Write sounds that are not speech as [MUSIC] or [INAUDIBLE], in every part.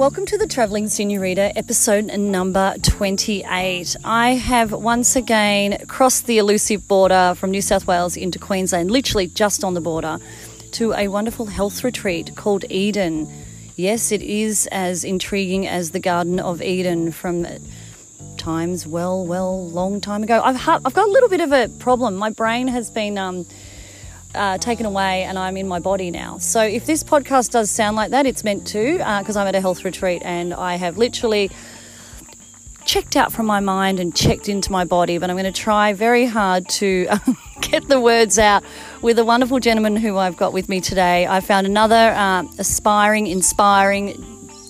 Welcome to the Travelling Senorita, episode number 28. I have once again crossed the elusive border from New South Wales into Queensland, literally just on the border, to a wonderful health retreat called Eden. Yes, it is as intriguing as the Garden of Eden from times well, well, long time ago. I've, ha- I've got a little bit of a problem. My brain has been. Um, uh, taken away and I'm in my body now. So if this podcast does sound like that, it's meant to because I'm at a health retreat and I have literally checked out from my mind and checked into my body. But I'm going to try very hard to [LAUGHS] get the words out with a wonderful gentleman who I've got with me today. I found another uh, aspiring, inspiring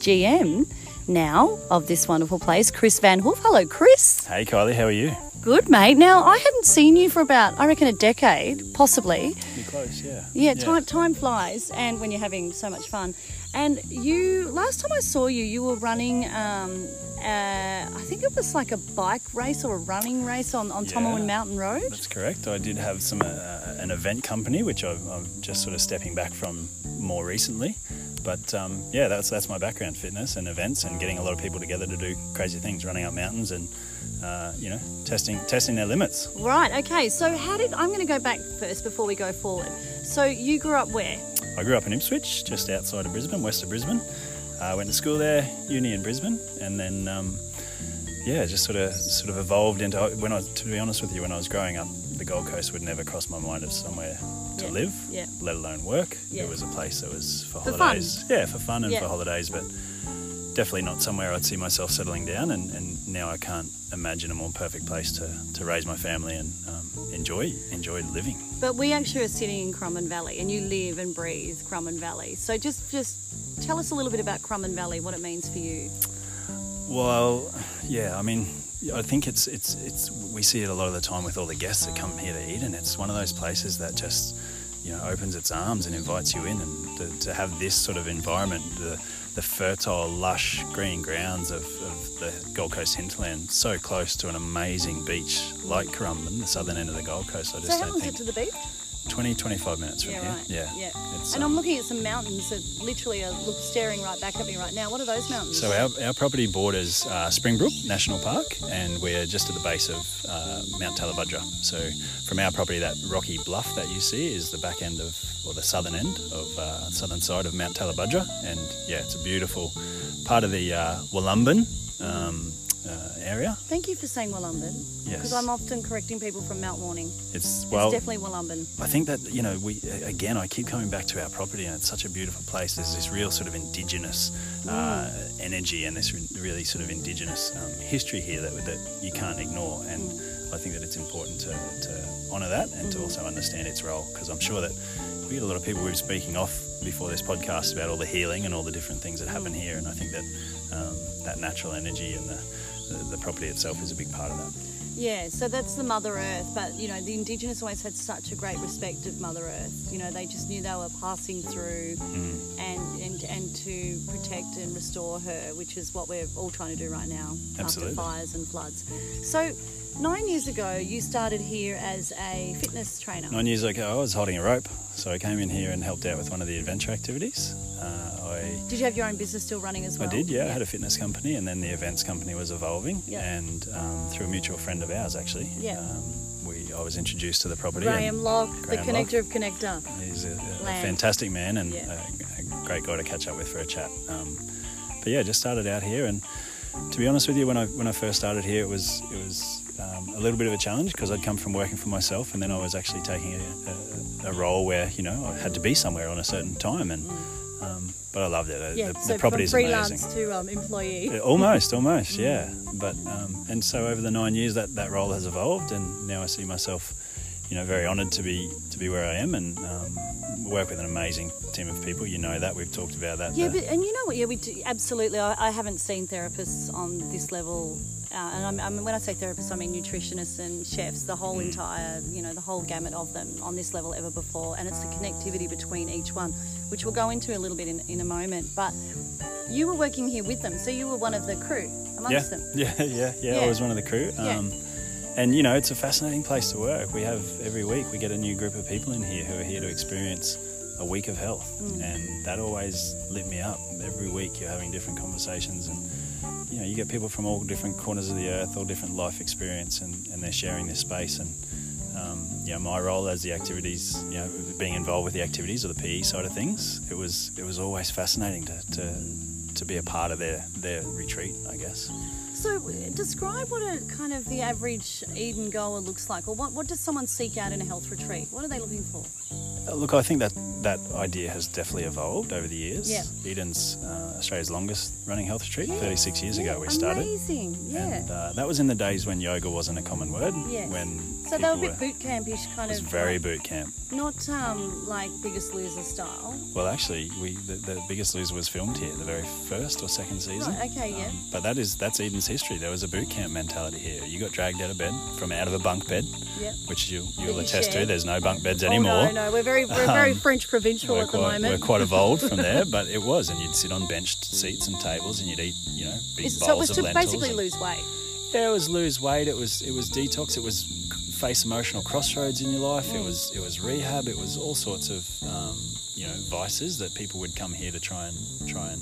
GM now of this wonderful place, Chris Van Hoof. Hello, Chris. Hey, Kylie, how are you? Good, mate. Now, I hadn't seen you for about, I reckon, a decade, possibly. You're close, yeah. Yeah, time time flies, and when you're having so much fun. And you, last time I saw you, you were running. Um, uh, I think it was like a bike race or a running race on on Yeah. Mountain Road. That's correct. I did have some uh, an event company, which I'm, I'm just sort of stepping back from more recently. But um, yeah, that's that's my background: fitness and events, and getting a lot of people together to do crazy things, running up mountains, and uh, you know, testing testing their limits. Right. Okay. So how did I'm going to go back first before we go forward. So you grew up where? I grew up in Ipswich, just outside of Brisbane, west of Brisbane. I went to school there, uni in Brisbane, and then um, yeah, just sort of sort of evolved into when I to be honest with you, when I was growing up, the Gold Coast would never cross my mind of somewhere to Yeah, live, yeah. let alone work. Yeah. It was a place that was for, For fun. holidays. Yeah, for fun and for holidays, but definitely not somewhere I'd see myself settling down. And, and now I can't imagine a more perfect place to, to raise my family and um, enjoy enjoy living. But we actually are sitting in Currumbin Valley, and you live and breathe Currumbin Valley. So just just tell us a little bit about Currumbin Valley, what it means for you. Well, yeah, I mean, I think it's it's it's we see it a lot of the time with all the guests that come here to Eden. It's one of those places that just you know opens its arms and invites you in, and to, to have this sort of environment, the the fertile, lush green grounds of, of the Gold Coast hinterland, so close to an amazing beach like Currumbin, the southern end of the Gold Coast. I just So how don't long's think it to the beach? 20, 25 minutes from Yeah, here. right. Yeah, Yeah. It's, And um, I'm looking at some mountains that literally are look staring right back at me right now. What are those mountains? So our, our property borders uh, Springbrook National Park, and we're just at the base of uh, Mount Tallebudgera. So from our property, that rocky bluff that you see is the back end of, or the southern end of uh, southern side of Mount Tallebudgera, and yeah, it's a beautiful part of the uh, Wollumbin um, area. Thank you for saying Wollumbin. Yes. Because I'm often correcting people from Mount Warning. It's well, it's definitely Wollumbin. I think that you know we again I keep coming back to our property and it's such a beautiful place. There's this real sort of indigenous uh, energy and this really sort of indigenous um, history here that that you can't ignore. And I think that it's important to, to honour that and to also understand its role because I'm sure that we get a lot of people we've speaking off before this podcast about all the healing and all the different things that happen here. And I think that um, that natural energy and the, the property itself is a big part of that. Yeah, so that's the Mother Earth. But, you know, the Indigenous always had such a great respect of Mother Earth. You know, they just knew they were passing through Mm. and, and, and to protect and restore her, which is what we're all trying to do right now Absolutely. after fires and floods. So, nine years ago, you started here as a fitness trainer. Nine years ago, I was holding a rope, so I came in here and helped out with one of the adventure activities. Uh, I, Did you have your own business still running as well? I did, yeah, I had a fitness company, and then the events company was evolving, Yeah. and um, through a mutual friend of ours, actually, Yeah. um, we I was introduced to the property. Graham Locke, Graham the Locke. connector of Connector. He's a, a fantastic man and Yeah. a, a great guy to catch up with for a chat. Um, but yeah, just started out here, and to be honest with you, when I when I first started here, it was it was um, a little bit of a challenge because I'd come from working for myself, and then I was actually taking a, a, a role where you know I had to be somewhere on a certain time, and um, but I loved it. Uh, Yeah, the, so the property from freelance amazing. to um, employee. Almost, almost, yeah. But um, and so over the nine years, that, that role has evolved, and now I see myself, you know, very honoured to be to be where I am, and um, work with an amazing team of people. You know that we've talked about that. Yeah, but and you know what? Yeah, we do, absolutely. I, I haven't seen therapists on this level, uh, and I'm, I mean, when I say therapists, I mean nutritionists and chefs, the whole entire, you know, the whole gamut of them on this level ever before. And it's the connectivity between each one, which we'll go into a little bit in, in a moment. But you were working here with them, so you were one of the crew yeah, amongst them. yeah, [LAUGHS] yeah, yeah, Yeah. I was one of the crew. Yeah. Um, and you know, it's a fascinating place to work. We have every week we get a new group of people in here who are here to experience a week of health, and that always lit me up. Every week, you're having different conversations, and you know, you get people from all different corners of the earth, all different life experience, and, and they're sharing this space. And um, you know, my role as the activities, you know, being involved with the activities or the PE side of things, it was it was always fascinating to to, to be a part of their their retreat, I guess. So, describe what a kind of the average Eden goer looks like, or what, what does someone seek out in a health retreat? What are they looking for? Uh, Look, I think that that idea has definitely evolved over the years. Yeah. Eden's uh, Australia's longest running health retreat. 36 years ago we started. Amazing, yeah. And uh, that was in the days when yoga wasn't a common word. Yes. When so they were a bit boot campish, kind it was of. very like, boot camp. Not um, like Biggest Loser style. Well, actually, we the, the Biggest Loser was filmed here, the very first or second season. Right, okay, yeah. Um, but that is that's Eden's history. There was a boot camp mentality here. You got dragged out of bed from out of a bunk bed, Yeah. which you you'll you attest to. There's no bunk beds anymore. Oh, no, no, we're very, we're very Um, French provincial at the quite, moment. We're quite evolved from there, [LAUGHS] but it was, and you'd sit on benched seats and tables, and you'd eat, you know, big Is- bowls so it was to basically and- lose weight. Yeah, it was lose weight. It was it was detox. It was face emotional crossroads in your life. It was it was rehab. It was all sorts of um, you know vices that people would come here to try and try and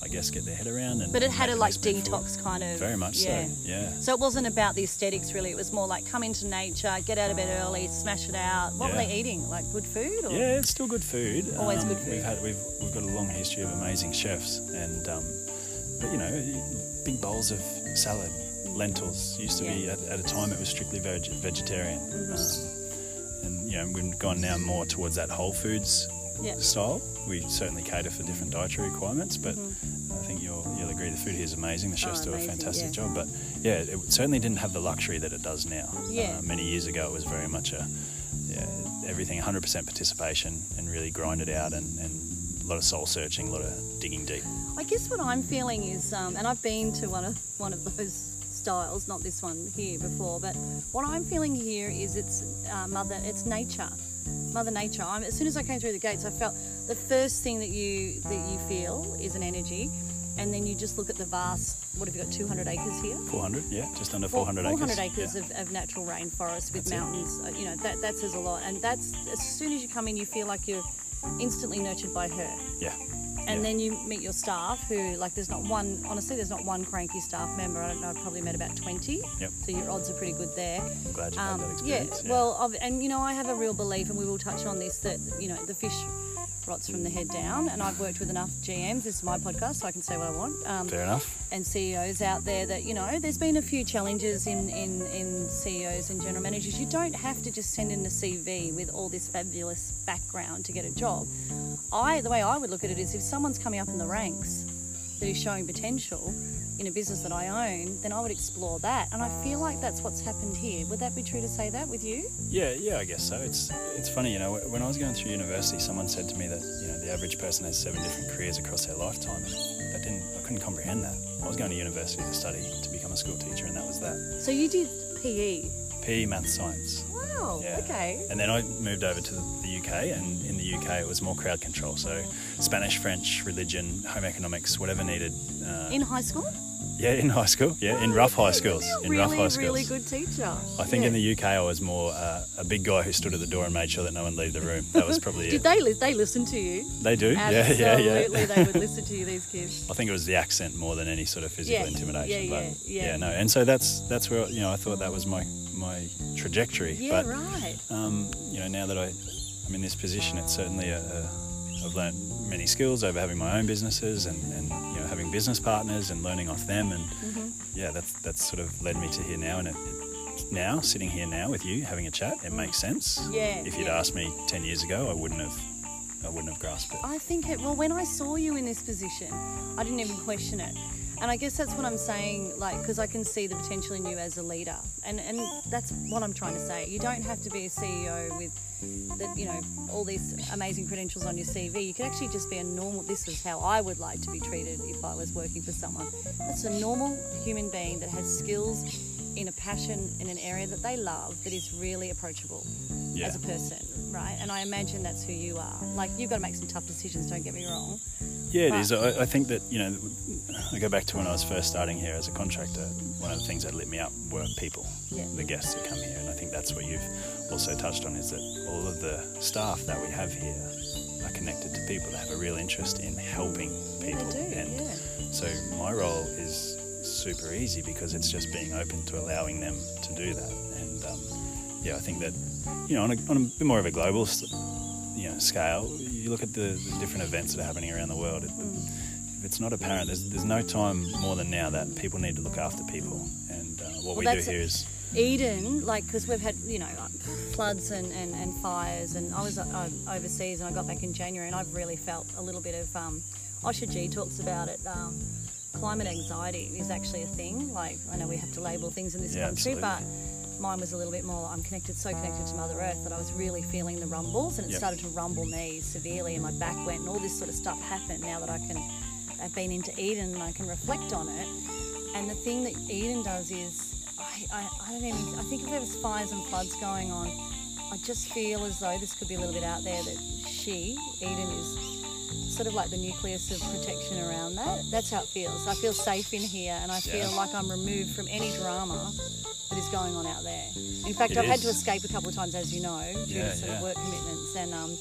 I guess get their head around. And But it and had a like best move forward. detox kind of. Very much yeah. so. Yeah. So it wasn't about the aesthetics really. It was more like come into nature, get out of bed early, smash it out. What were they eating? Like good food? Or? Yeah, it's still good food. Um, Always good We've had we've we've got a long history of amazing chefs, and um, but you know, big bowls of salad, lentils used to be at, at a time it was strictly veg- vegetarian, Mm-hmm. um, and you know we've gone now more towards that whole foods Yeah. style. We certainly cater for different dietary requirements, but Mm-hmm. I think you'll you'll agree the food here is amazing. The chefs Oh, do a fantastic yeah. job, but yeah, it certainly didn't have the luxury that it does now. Yeah. Uh, many years ago, it was very much a yeah, everything 100% participation and really grind it out and, and a lot of soul searching, a lot of digging deep. I guess what I'm feeling is, um, and I've been to one of one of those styles, not this one here before, but what I'm feeling here is it's uh, mother, it's nature, Mother Nature. I'm, as soon as I came through the gates, I felt the first thing that you that you feel is an energy, and then you just look at the vast. What have you got? 200 acres here. 400, yeah, just under Four- 400, 400 acres. acres yeah. of, of natural rainforest with That's mountains. Uh, you know that that says a lot, and that's as soon as you come in, you feel like you're instantly nurtured by her. yeah. And Yeah. then you meet your staff who, like, there's not one, honestly, there's not one cranky staff member. I don't know, I've probably met about 20. Yep. So your odds are pretty good there. I'm glad you Um, had that yeah, experience. well, I've, and you know, I have a real belief, and we will touch on this, that, you know, the fish rots from the head down. And I've worked with enough GMs, this is my podcast, so I can say what I want. Um, fair enough. and CEOs out there that you know there's been a few challenges in, in, in CEOs and general managers. You don't have to just send in a CV with all this fabulous background to get a job. I the way I would look at it is if someone's coming up in the ranks that is showing potential in a business that I own, then I would explore that. And I feel like that's what's happened here. Would that be true to say that with you? Yeah, yeah, I guess so. It's it's funny, you know, when I was going through university, someone said to me that you know the average person has seven different careers across their lifetime. And that didn't, I couldn't comprehend that. I was going to university to study to become a school teacher, and that was that. So you did PE. PE, math, science. Wow. Yeah. Okay. And then I moved over to the UK, and in the UK it was more crowd control. So Spanish, French, religion, home economics, whatever needed. Uh, In high school? Yeah, in high school. Yeah, in rough high schools. In really, rough high schools. really good teacher. I think in the UK I was more uh, a big guy who stood at the door and made sure that no one leave the room. That was probably [LAUGHS] Did it. they li- they listen to you? They do. Absolutely, Yeah, yeah, yeah. they would listen to you. These kids. [LAUGHS] I think it was the accent more than any sort of physical Yeah, intimidation. yeah, but yeah, yeah. no. And so that's that's where you know I thought that was my my trajectory. Yeah, but right. um, you know now that I I'm in this position, it's certainly a, a I've learned many skills over having my own businesses and, and you know having business partners and learning off them and Mm-hmm. yeah that's that's sort of led me to here now and it, it, now sitting here now with you having a chat it makes sense. Yeah, If you'd yeah. asked me ten years ago, I wouldn't have I wouldn't have grasped it. I think it. Well, when I saw you in this position, I didn't even question it. And I guess that's what I'm saying, like, because I can see the potential in you as a leader, and and that's what I'm trying to say. You don't have to be a CEO with that, you know, all these amazing credentials on your CV. You could actually just be a normal. This is how I would like to be treated if I was working for someone. That's a normal human being that has skills in a passion in an area that they love that is really approachable Yeah. as a person, right? And I imagine that's who you are. Like you've got to make some tough decisions. Don't get me wrong. Yeah, it But- is. I, I think that you know, I go back to when I was first starting here as a contractor. One of the things that lit me up were people, Yeah. the guests that come here, and I think that's what you've also touched on is that all of the staff that we have here are connected to people. They have a real interest in helping people. do, and yeah. so my role is super easy because it's just being open to allowing them to do that. And um, yeah, I think that you know on a, on a bit more of a global you know scale, you look at the, the different events that are happening around the world. It, If it's not apparent, there's, there's no time more than now that people need to look after people. And uh, what we do here is Eden, like, because we've had, you know, like, floods and, and, and fires, and I was uh, overseas and I got back in January, and I've really felt a little bit of. Um, Osha G talks about it. Um, climate anxiety is actually a thing. Like, I know we have to label things in this Yeah, country, absolutely. but mine was a little bit more. I'm connected, so connected to Mother Earth that I was really feeling the rumbles, and it Yep. started to rumble me severely, and my back went, and all this sort of stuff happened. Now that I can, I've been into Eden, and I can reflect on it. And the thing that Eden does is, I, I, I don't even, I think if there was fires and floods going on, I just feel as though this could be a little bit out there that she, Eden, is sort of like the nucleus of protection around that. That's how it feels. I feel safe in here and I feel Yeah. like I'm removed from any drama that is going on out there. In fact, It I've had to escape a couple of times, as you know, due Yeah, to sort of work commitments. And um,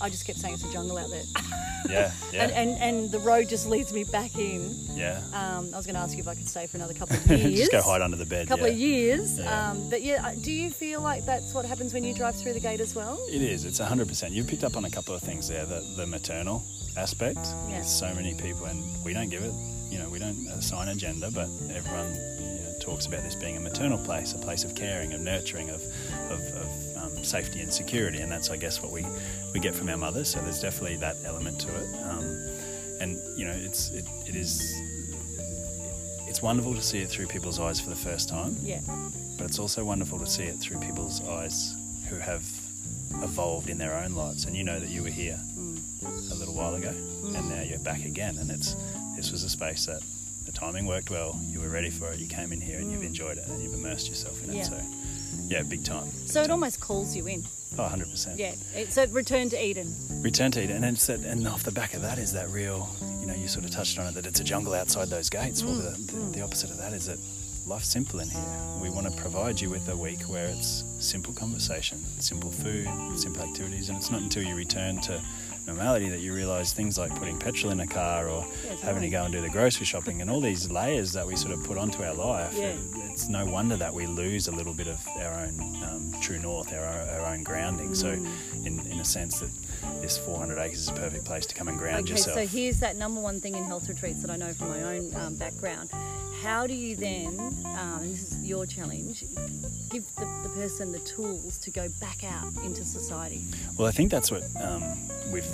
I just kept saying it's a jungle out there. [LAUGHS] yeah, yeah, and, and, and the road just leads me back in. yeah. Um, I was going to ask you if I could stay for another couple [LAUGHS] of years. Just go hide under the bed. A couple yeah. of years. Yeah. Um, but yeah, do you feel like that's what happens when you drive through the gate as well? It is. It's 100%. You've picked up on a couple of things there. The, the maternal aspect. Yeah. So many people, and we don't give it, you know, we don't assign a gender, but everyone talks about this being a maternal place, a place of caring, of nurturing, of, of, of um, safety and security. And that's, I guess, what we, we get from our mothers. So there's definitely that element to it. Um, and, you know, it's, it, it is. It's wonderful to see it through people's eyes for the first time. Yeah. but it's also wonderful to see it through people's eyes who have evolved in their own lives. And you know that you were here a little while ago, and now you're back again. And it's this was a space that the timing worked well. You were ready for it. You came in here and you've mm. enjoyed it, and you've immersed yourself in it. Yeah. So, yeah, big time. Big So it time. almost calls you in. oh, 100 percent. Yeah. It, so return to Eden. Return to Eden. and it's that, and off the back of that is that real. You know, you sort of touched on it that it's a jungle outside those gates. Well, the, the, mm. the opposite of that is that life's simple in here. We want to provide you with a week where it's simple conversation, simple food, simple activities, and it's not until you return to normality that you realise things like putting petrol in a car or Yeah, having to go and do the grocery shopping and all these layers that we sort of put onto our life. Yeah. it- it's no wonder that we lose a little bit of our own um, true north, our, our own grounding. So, Mm. In, in a sense, that this 400 acres is a perfect place to come and ground Okay, yourself. so here's that number one thing in health retreats that I know from my own um, background. How do you then, um, and this is your challenge, give the, the person the tools to go back out into society? Well, I think that's what um, we've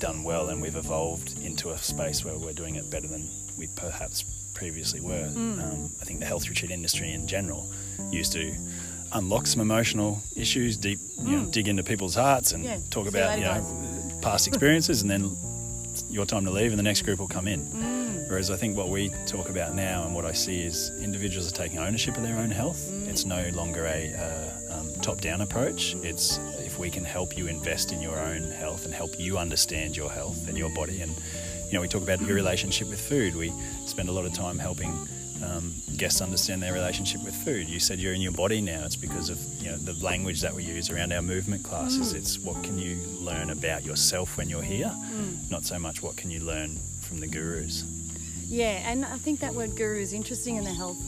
done well, and we've evolved into a space where we're doing it better than we perhaps previously were. Mm. Um, I think the health retreat industry in general used to unlock some emotional issues, deep, you know, dig into people's hearts, and. Yeah. talk See about you know past experiences, and then it's your time to leave, and the next group will come in. Mm. Whereas I think what we talk about now and what I see is individuals are taking ownership of their own health. Mm. It's no longer a uh, um, top down approach. It's if we can help you invest in your own health and help you understand your health and your body. And, you know, we talk about your relationship with food. We spend a lot of time helping. Um, guests understand their relationship with food. You said you're in your body now. It's because of you know the language that we use around our movement classes. It's what can you learn about yourself when you're here, not so much what can you learn from the gurus. Yeah, and I think that word guru is interesting in the health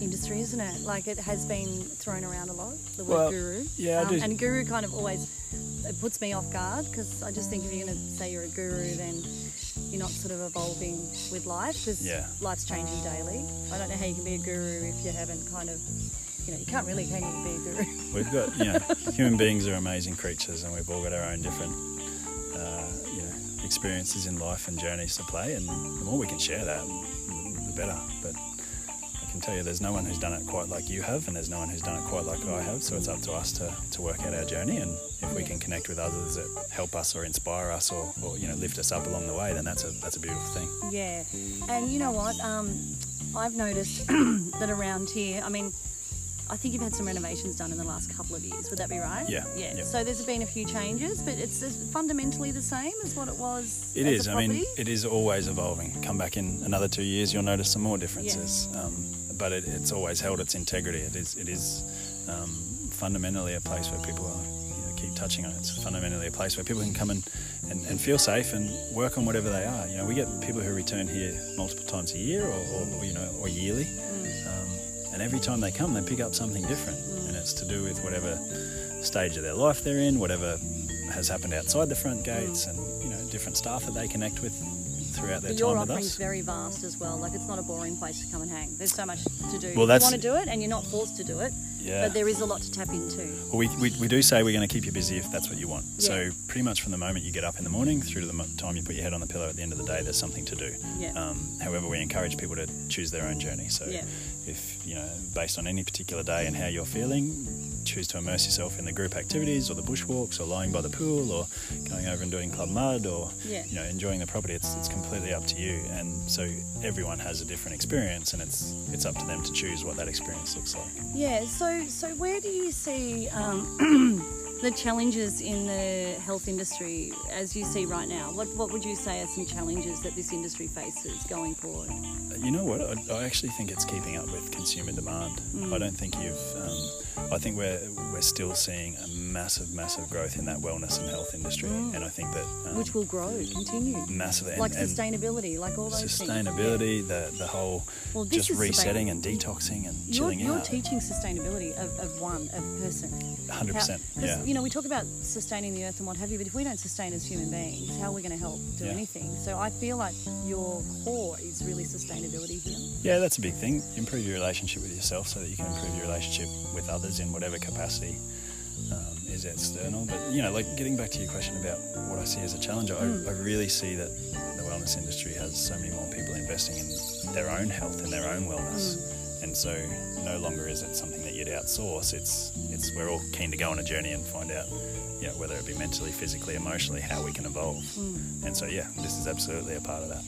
industry, isn't it? Like it has been thrown around a lot, the word Well, guru. yeah, I Um, do- and guru kind of always it puts me off guard because I just think if you're going to say you're a guru, then you're not sort of evolving with life because Yeah. life's changing daily. I don't know how you can be a guru if you haven't kind of, you know, you can't really, can you, be a guru? [LAUGHS] We've got, you know, human beings are amazing creatures, and we've all got our own different, uh, you know, experiences in life and journeys to play. And the more we can share that, the better. But can tell you, there's no one who's done it quite like you have, and there's no one who's done it quite like I have. So it's up to us to, to work out our journey. And if we can connect with others that help us or inspire us or, or you know lift us up along the way, then that's a that's a beautiful thing. Yeah, and you know what? Um, I've noticed [CLEARS THROAT] that around here, I mean, I think you've had some renovations done in the last couple of years. Would that be right? Yeah, Yeah. yep. So there's been a few changes, but it's fundamentally the same as what it was. It is. I mean, it is always evolving. Come back in another two years, you'll notice some more differences. Um, but it, it's always held its integrity. It is. It is um, fundamentally a place where people are. You know, keep touching on it. It's fundamentally a place where people can come and, and, and feel safe and work on whatever they are. You know, we get people who return here multiple times a year or, or you know, or yearly. Um, and every time they come, they pick up something different. And it's to do with whatever stage of their life they're in, whatever has happened outside the front gates, and, you know, different staff that they connect with throughout their But your time with offering's very vast as well. Like it's not a boring place to come and hang. There's so much to do. Well, that's, you want to do it, and you're not forced to do it. Yeah. But there is a lot to tap into. Well, we, we, we do say we're going to keep you busy if that's what you want. Yeah. So pretty much from the moment you get up in the morning through to the time you put your head on the pillow at the end of the day, there's something to do. Yeah. Um, however, we encourage people to choose their own journey. So Yeah. if, you know, based on any particular day and how you're feeling, choose to immerse yourself in the group activities or the bushwalks or lying by the pool or going over and doing club mud or, Yeah. you know, enjoying the property. It's, it's completely up to you. And so everyone has a different experience and it's, it's up to them to choose what that experience looks like. Yeah. So so where do you see um, [CLEARS THROAT] the challenges in the health industry as you see right now? What what would you say are some challenges that this industry faces going forward? You know what? I, I actually think it's keeping up with consumer demand. Mm. I don't think you've. Um, I think we're we're still seeing a massive, massive growth in that wellness and health industry, and I think that um, Mm. Which will grow, continue. massive like and sustainability, like all those things. sustainability, the the whole Well, just resetting and detoxing and You're, chilling you're out. teaching sustainability of, of one, of person. Hundred percent. Yeah. you know, we talk about sustaining the earth and what have you, but if we don't sustain as human beings, how are we going to help do Yeah. anything? So I feel like your core is really sustainability here. Yeah, that's a big thing. Improve your relationship with yourself so that you can improve your relationship with others in whatever capacity is external. But, you know, like getting back to your question about what I see as a challenge, I, hmm. I really see that the wellness industry has so many more people investing in their own health and their own wellness. Hmm. And so no longer is it something that you'd outsource. It's, it's we're all keen to go on a journey and find out, you know, whether it be mentally, physically, emotionally, how we can evolve. Hmm. And so, yeah, this is absolutely a part of that.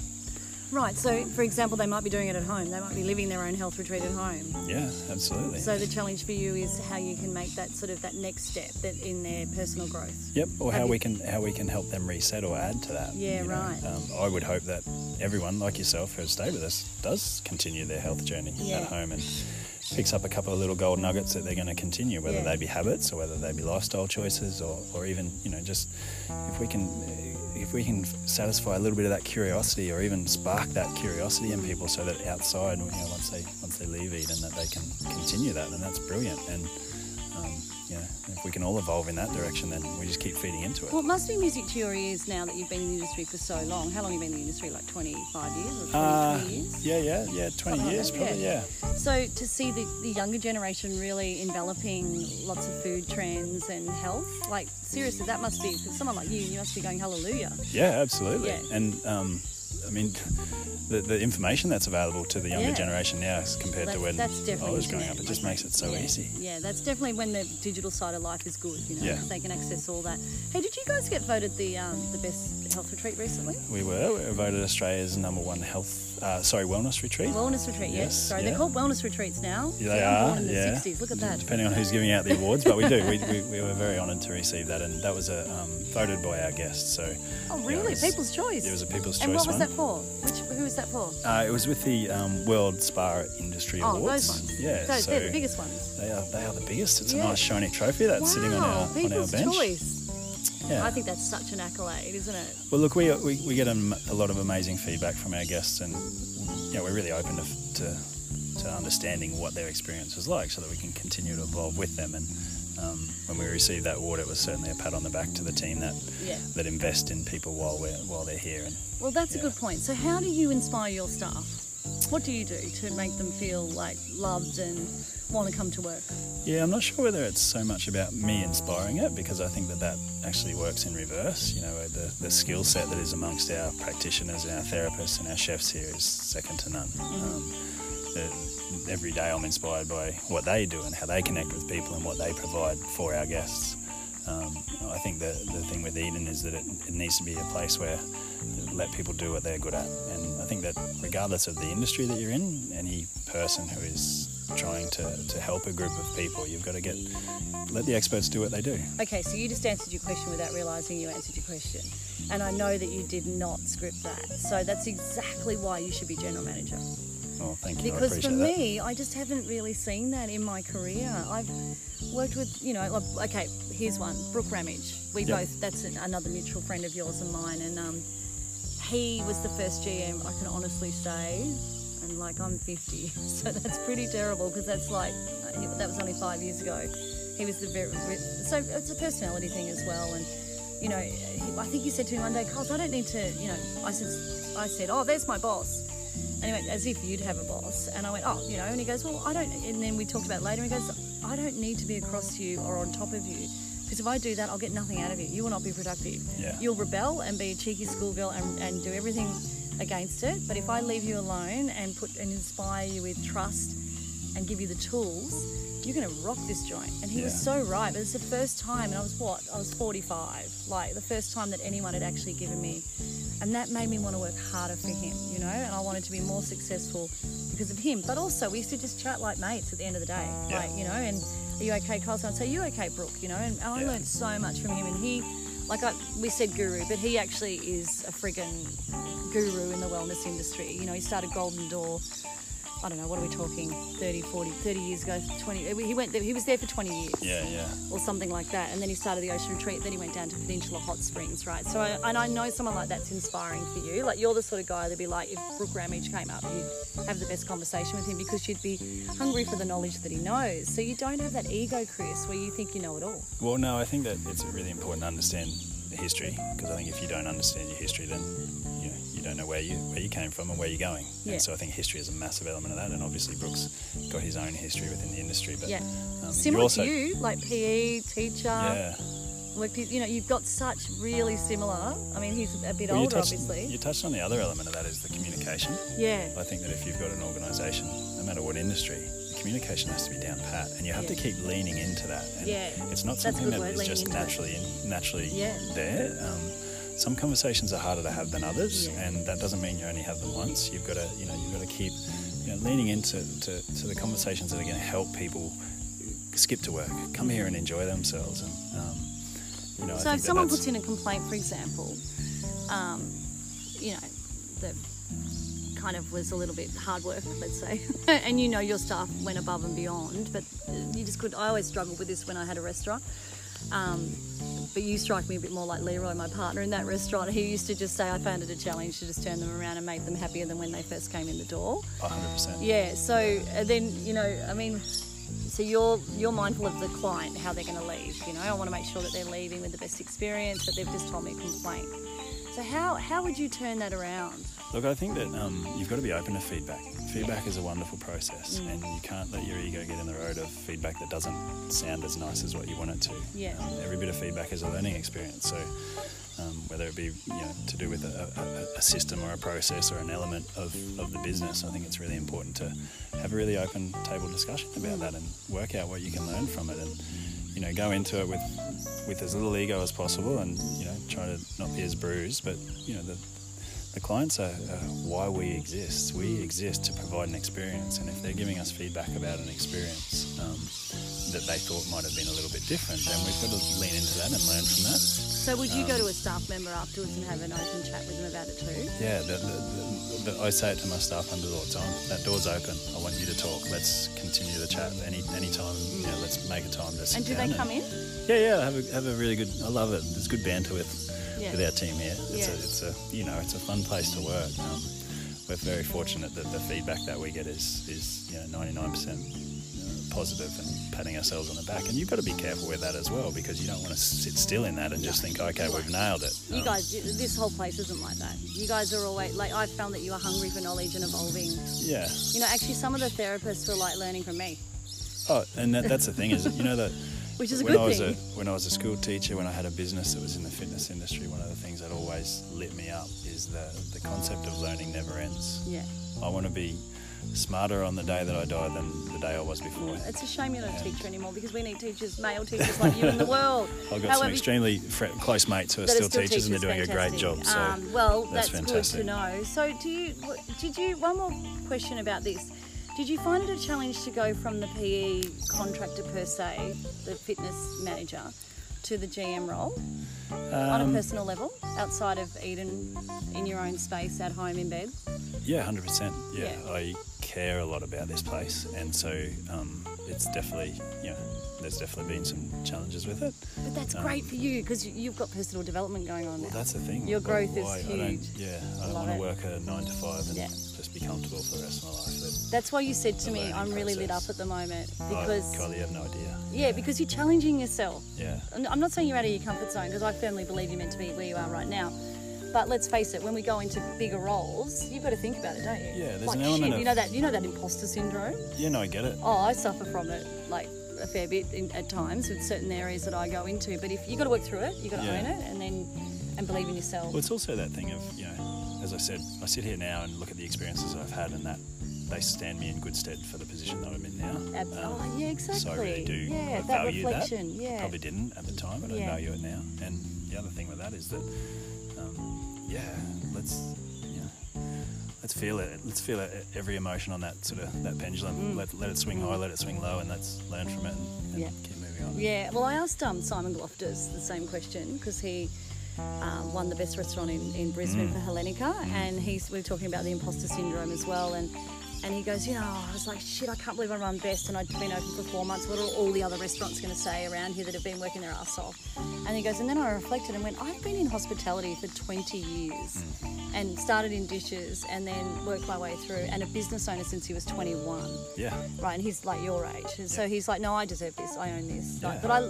Right. So, for example, they might be doing it at home. They might be living their own health retreat at home. Yeah, absolutely. So the challenge for you is how you can make that sort of that next step that in their personal growth. Yep, or how we can how we can help them reset or add to that. Yeah, you know. right. Um, I would hope that everyone like yourself who has stayed with us does continue their health journey Yeah. at home and picks up a couple of little gold nuggets that they're going to continue, whether Yeah. they be habits or whether they be lifestyle choices or, or even you know just if we can if we can satisfy a little bit of that curiosity or even spark that curiosity in people so that outside you know once they once they leave Eden that they can continue that then that's brilliant. And you know if we can all evolve in that direction then we just keep feeding into it. Well, it must be music to your ears now that you've been in the industry for so long. How long have you been in the industry? Like 25 years or 20, Uh, 20 years? yeah, yeah, yeah. Twenty Something like years, that, probably. yeah. Yeah. So to see the, the younger generation really enveloping lots of food trends and health, like seriously, that must be for someone like you. You must be going hallelujah. yeah, absolutely. Yeah. And um, I mean, the, the information that's available to the younger Yeah. generation now, as compared That's, to when that's I was growing up, it just makes it so yeah. easy. Yeah, that's definitely when the digital side of life is good. You know, Yeah. they can access all that. Hey, did you guys get voted the um, the best health retreat recently? We were, we were voted Australia's number one health, uh, sorry, wellness retreat. Wellness retreat, yes. Yes, Sorry, yeah. they're called wellness retreats now. Yeah, they are. born in the yeah. 60s. Look at that. Depending on who's giving out the awards, but we do. We, we, we were very honoured to receive that, and that was a, um, voted by our guests. So Oh, really? was- People's choice. It was a People's and Choice what was one. that for? Which who was that for? Uh, it was with the um, World Spa Industry Oh, Awards. those ones. Yeah, those, so they're the biggest ones. They are, they are the biggest. It's a nice shiny trophy that's wow, sitting on our on our People's bench. choice. Yeah. I think that's such an accolade, isn't it? Well, look, we, we, we get a lot of amazing feedback from our guests, and you know, we're really open to, to, to understanding what their experience was like so that we can continue to evolve with them. And um, when we received that award, it was certainly a pat on the back to the team that, Yeah. that invest in people while, we're, while they're here. And Well, that's a good point. So, how do you inspire your staff? What do you do to make them feel like loved and want to come to work? yeah, I'm not sure whether it's so much about me inspiring it because I think that that actually works in reverse. You know, the, the skill set that is amongst our practitioners and our therapists and our chefs here is second to none. Um, the, every day I'm inspired by what they do and how they connect with people and what they provide for our guests. Um, I think the, the thing with Eden is that it, it needs to be a place where let people do what they're good at. And I think that regardless of the industry that you're in, any person who is trying to, to help a group of people, you've got to get let the experts do what they do. Okay, so you just answered your question without realizing you answered your question. And I know that you did not script that. So, that's exactly why you should be general manager. Well, thank you. Because for that. me, I just haven't really seen that in my career. I've worked with, you know, okay, here's one, Brooke Ramage. We Yep. both, that's an, another mutual friend of yours and mine, and um, he was the first GM, I can honestly say, and like I'm 50, [LAUGHS] so that's pretty terrible because that's like, uh, that was only five years ago. He was the very, so it's a personality thing as well, and you know, I think he said to me one day, Carls, I don't need to, you know, I said, I said, oh, there's my boss. Anyway, as if you'd have a boss. And I went, oh, you know, and he goes, well, I don't, and then we talked about later, and he goes, I don't need to be across you or on top of you. Because if I do that, I'll get nothing out of you. You will not be productive. Yeah. You'll rebel and be a cheeky schoolgirl and, and do everything against it. But if I leave you alone and put and inspire you with trust and give you the tools, you're going to rock this joint. And he was so right. But it's the first time, and I was what? I was 45. Like the first time that anyone had actually given me. And that made me want to work harder for him, you know? And I wanted to be more successful because of him. But also, we used to just chat like mates at the end of the day. Yeah. Like, you know, and are you okay, Carl? So I'd say, you okay, Brooke? You know, and, and I Yeah. learned so much from him. And he, like I, we said guru, but he actually is a friggin' guru in the wellness industry. You know, he started Golden Door. I don't know, what are we talking? 30, 40, 30 years ago, 20. He went there, he was there for 20 years Yeah, yeah. or something like that. And then he started the Ocean Retreat. Then he went down to Peninsula Hot Springs, right? So, I, and I know someone like that's inspiring for you. Like you're the sort of guy that'd be like, if Brooke Ramage came up, you'd have the best conversation with him because you'd be hungry for the knowledge that he knows. So you don't have that ego, Chris, where you think you know it all. Well, no, I think that it's really important to understand the history because I think if you don't understand your history, then you know you don't know where you where you came from and where you're going. Yeah. And so I think history is a massive element of that. And obviously, Brooks got his own history within the industry. But Yeah. um, Similar also, to you, like PE, teacher, Yeah. worked, you know, you've got such really similar. I mean, he's a bit Well, older, touched, obviously. you touched on the other element of that is the communication. yeah. I think that if you've got an organisation, no matter what industry, the communication has to be down pat, and you have to keep leaning into that. And Yeah. it's not something that word, is just naturally in, naturally Yeah. there. Um, some conversations are harder to have than others, Yeah. and that doesn't mean you only have them once. You've got to, you know, you've got to keep, you know, leaning into to, to the conversations that are going to help people skip to work, come here and enjoy themselves, and um, you know. So if that someone puts in a complaint, for example, um, you know, that kind of was a little bit hard work, let's say, [LAUGHS] and you know your staff went above and beyond, but you just could. I always struggled with this when I had a restaurant. Um, but you strike me a bit more like Leroy, my partner in that restaurant. He used to just say, I found it a challenge to just turn them around and make them happier than when they first came in the door. 100%. Yeah. So then you know, I mean, so you're you're mindful of the client, how they're going to leave. You know, I want to make sure that they're leaving with the best experience, but they've just told me a complaint. So how how would you turn that around? Look, I think that um, you've got to be open to feedback. Feedback is a wonderful process, Mm. and you can't let your ego get in the road of feedback that doesn't sound as nice as what you want it to. Yeah. Um, every bit of feedback is a learning experience. So, um, whether it be you know to do with a, a, a system or a process or an element of, of the business, I think it's really important to have a really open table discussion about that and work out what you can learn from it, and you know go into it with with as little ego as possible, and you know try to not be as bruised, but you know the the clients are, why we exist. We exist to provide an experience, and if they're giving us feedback about an experience um, that they thought might have been a little bit different, then we've got to lean into that and learn from that. So would you go to a staff member afterwards and have an open chat with them about it too? Yeah, the, the, the, I say it to my staff under all the time. That door's open. I want you to talk. Let's continue the chat any any time. You know, let's make a time to sit And do they come in? Yeah, yeah. Have a have a really good. I love it. There's good banter with Yeah. with our team here. It's Yeah. a it's a you know it's a fun place to work. Um, we're very fortunate that the feedback that we get is is you know 99 percent positive and patting ourselves on the back. And you've got to be careful with that as well because you don't want to sit still in that and just think, okay, we've nailed it. You Um, guys, this whole place isn't like that. You guys are always like I found that you are hungry for knowledge and evolving. yeah. You know, actually, some of the therapists were like learning from me, Oh, and that, that's the thing is, you know that which is a when good I was thing. a when I was a school teacher, when I had a business that was in the fitness industry, one of the things that always lit me up is the the concept of learning never ends. yeah. I want to be smarter on the day that I die than the day I was before. It's a shame you're not a teacher anymore because we need teachers, male teachers like you in the world. [LAUGHS] I've got some extremely fr- close mates who are that still, teachers, and they're doing a great job. So um, well, that's that's, fantastic. good to know. So, do you? Did you? One more question about this. Did you find it a challenge to go from the PE contractor per se, the fitness manager, to the GM role on a Um, personal level, outside of Eden, in your own space, at home in bed? Yeah, hundred percent. Yeah, Yeah. I care a lot about this place, and so um, it's definitely you know there's definitely been some challenges with it. But that's Um, great for you because you've got personal development going on Well, now. that's the thing. Your growth is Why- I huge. yeah, I don't want to work a nine to five and Yeah. Just be comfortable for the rest of my life. That's why you said to me, learning I'm really lit up process. at the moment I, because Kylie, you have no idea. yeah, because you're challenging yourself. Yeah, And I'm not saying you're out of your comfort zone because I firmly believe you're meant to be where you are right now. But let's face it, when we go into bigger roles, you've got to think about it, don't you? Yeah, there's like, an element shit, of- you know that you know that imposter syndrome. yeah, no, I get it. Oh, I suffer from it like a fair bit in, at times with certain areas that I go into. But if you've got to work through it, you've got to Yeah. own it, and then and believe in yourself. Well, it's also that thing of you know, as I said, I sit here now and look at the experiences I've had, and that they stand me in good stead for the position that I'm in now. Ab- Um, oh yeah, exactly. So I really do Yeah, that reflection. that. Yeah. Probably didn't at the time, but Yeah. I value it now. And the other thing with that is that, um, yeah, let's let's feel it. Let's feel it, every emotion on that sort of that pendulum. Let, let it swing high, let it swing low, and let's learn from it and, and Mm. Yeah. keep moving on. Yeah, well, I asked um, Simon Gloftis the same question because he uh, won the best restaurant in, in Brisbane Mm. for Hellenika, and he's we're talking about the imposter syndrome as well, and and he goes, you know, I was like, shit, I can't believe I run best, and I'd been open for four months. What are all the other restaurants going to say around here that have been working their ass off? And he goes, and then I reflected and went, I've been in hospitality for 20 years, hmm. and started in dishes, and then worked my way through, and a business owner since he was 21 Yeah. right? And he's like your age, and so he's like, no, I deserve this. I own this. Like, Yeah. but I,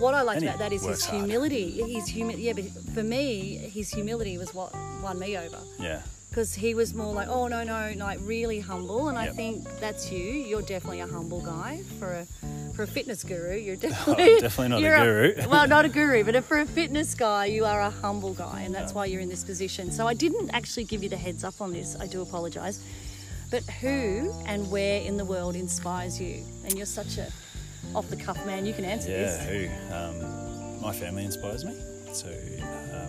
what I liked And about that is his hard. humility. His humi- yeah, but for me, his humility was what won me over Yeah. Because he was more like, oh no, no, like really humble. And I think that's you. You're definitely a humble guy for a for a fitness guru. You're Oh, definitely definitely not a guru. [LAUGHS] well, not a [LAUGHS] guru, but for a fitness guy, you are a humble guy, and that's why you're in this position. So I didn't actually give you the heads up on this. I do apologise. But who and where in the world inspires you? And you're such a off the cuff man. You can answer Yeah, this. who? Um, my family inspires me. So my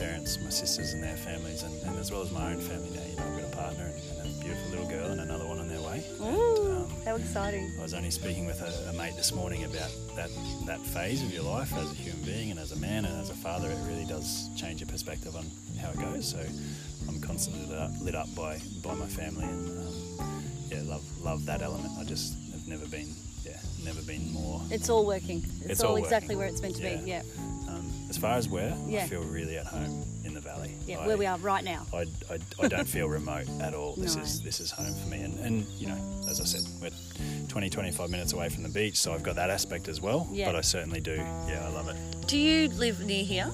parents, my sisters, and their families, and, and as well as my own family now. You know, I've got a partner and, and a beautiful little girl, and another one on their way. Ooh, And, um, how exciting! I was only speaking with a, a mate this morning about that that phase of your life as a human being and as a man and as a father. It really does change your perspective on how it goes. So I'm constantly lit up, lit up by by my family, and um, yeah, love love that element. I just have never been yeah never been more It's all working. It's, It's all, all exactly working. where it's meant to Yeah. be. Yeah, as far as where, Yeah. I feel really at home in the valley. yeah, I, where we are right now. I, I, I don't feel remote at all. This No. is this is home for me. And, and you know, as I said, we're 20, 25 minutes away from the beach, so I've got that aspect as well. Yeah. But I certainly do. Yeah, I love it. Do you live near here?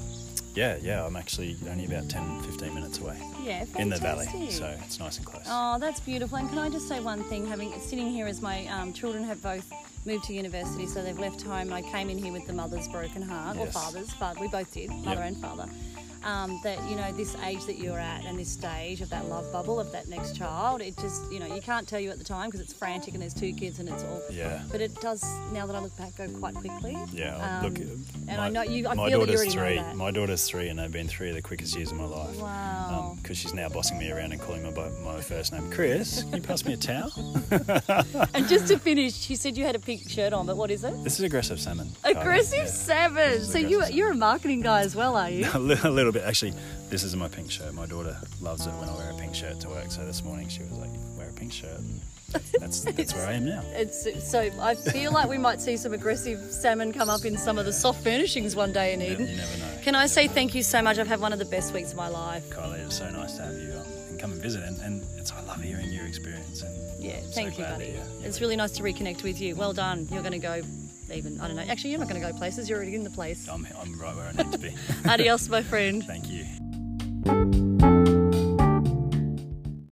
Yeah, yeah. I'm actually only about 10, 15 minutes away Yeah, fantastic. in the valley, so it's nice and close. Oh, that's beautiful. And can I just say one thing? Having sitting here as my um, children have both moved to university, so they've left home. I came in here with the mother's broken heart, or father's, but we both did, mother Yep. and father. Um, that you know, this age that you're at, and this stage of that love bubble of that next child, it just you know, you can't tell you at the time because it's frantic and there's two kids and it's all. Yeah. But it does now that I look back, go quite quickly. Yeah, Um, look, and I know you- I my feel that you daughter's three. My daughter's three, and they've been three of the quickest years of my life. Wow. Because she's now bossing me around and calling me by my first name. Chris, can you pass me a towel? [LAUGHS] and just to finish, she said you had a pink shirt on, but what is it? This is aggressive salmon. Aggressive Yeah. is So you you're a marketing guy as well, are you? [LAUGHS] a little bit. Actually, this is my pink shirt. My daughter loves it when I wear a pink shirt to work. So this morning she was like, "Wear a pink shirt." And that's that's where I am now. [LAUGHS] It's so I feel like we might see some aggressive salmon come up in some of the soft furnishings one day in Eden. You never know. Can I say thank you so much? I've had one of the best weeks of my life. Kylie, it's so nice to have you um, and come and visit. And, and it's I love hearing your experience. And Yeah, I'm so thank you, buddy. you- It's really nice to reconnect with you. Well done. You're going to go even I don't know. Actually, you're not going to go places. You're already in the place. I'm, I'm right where I need to be. Adios, my friend. [LAUGHS] Thank you.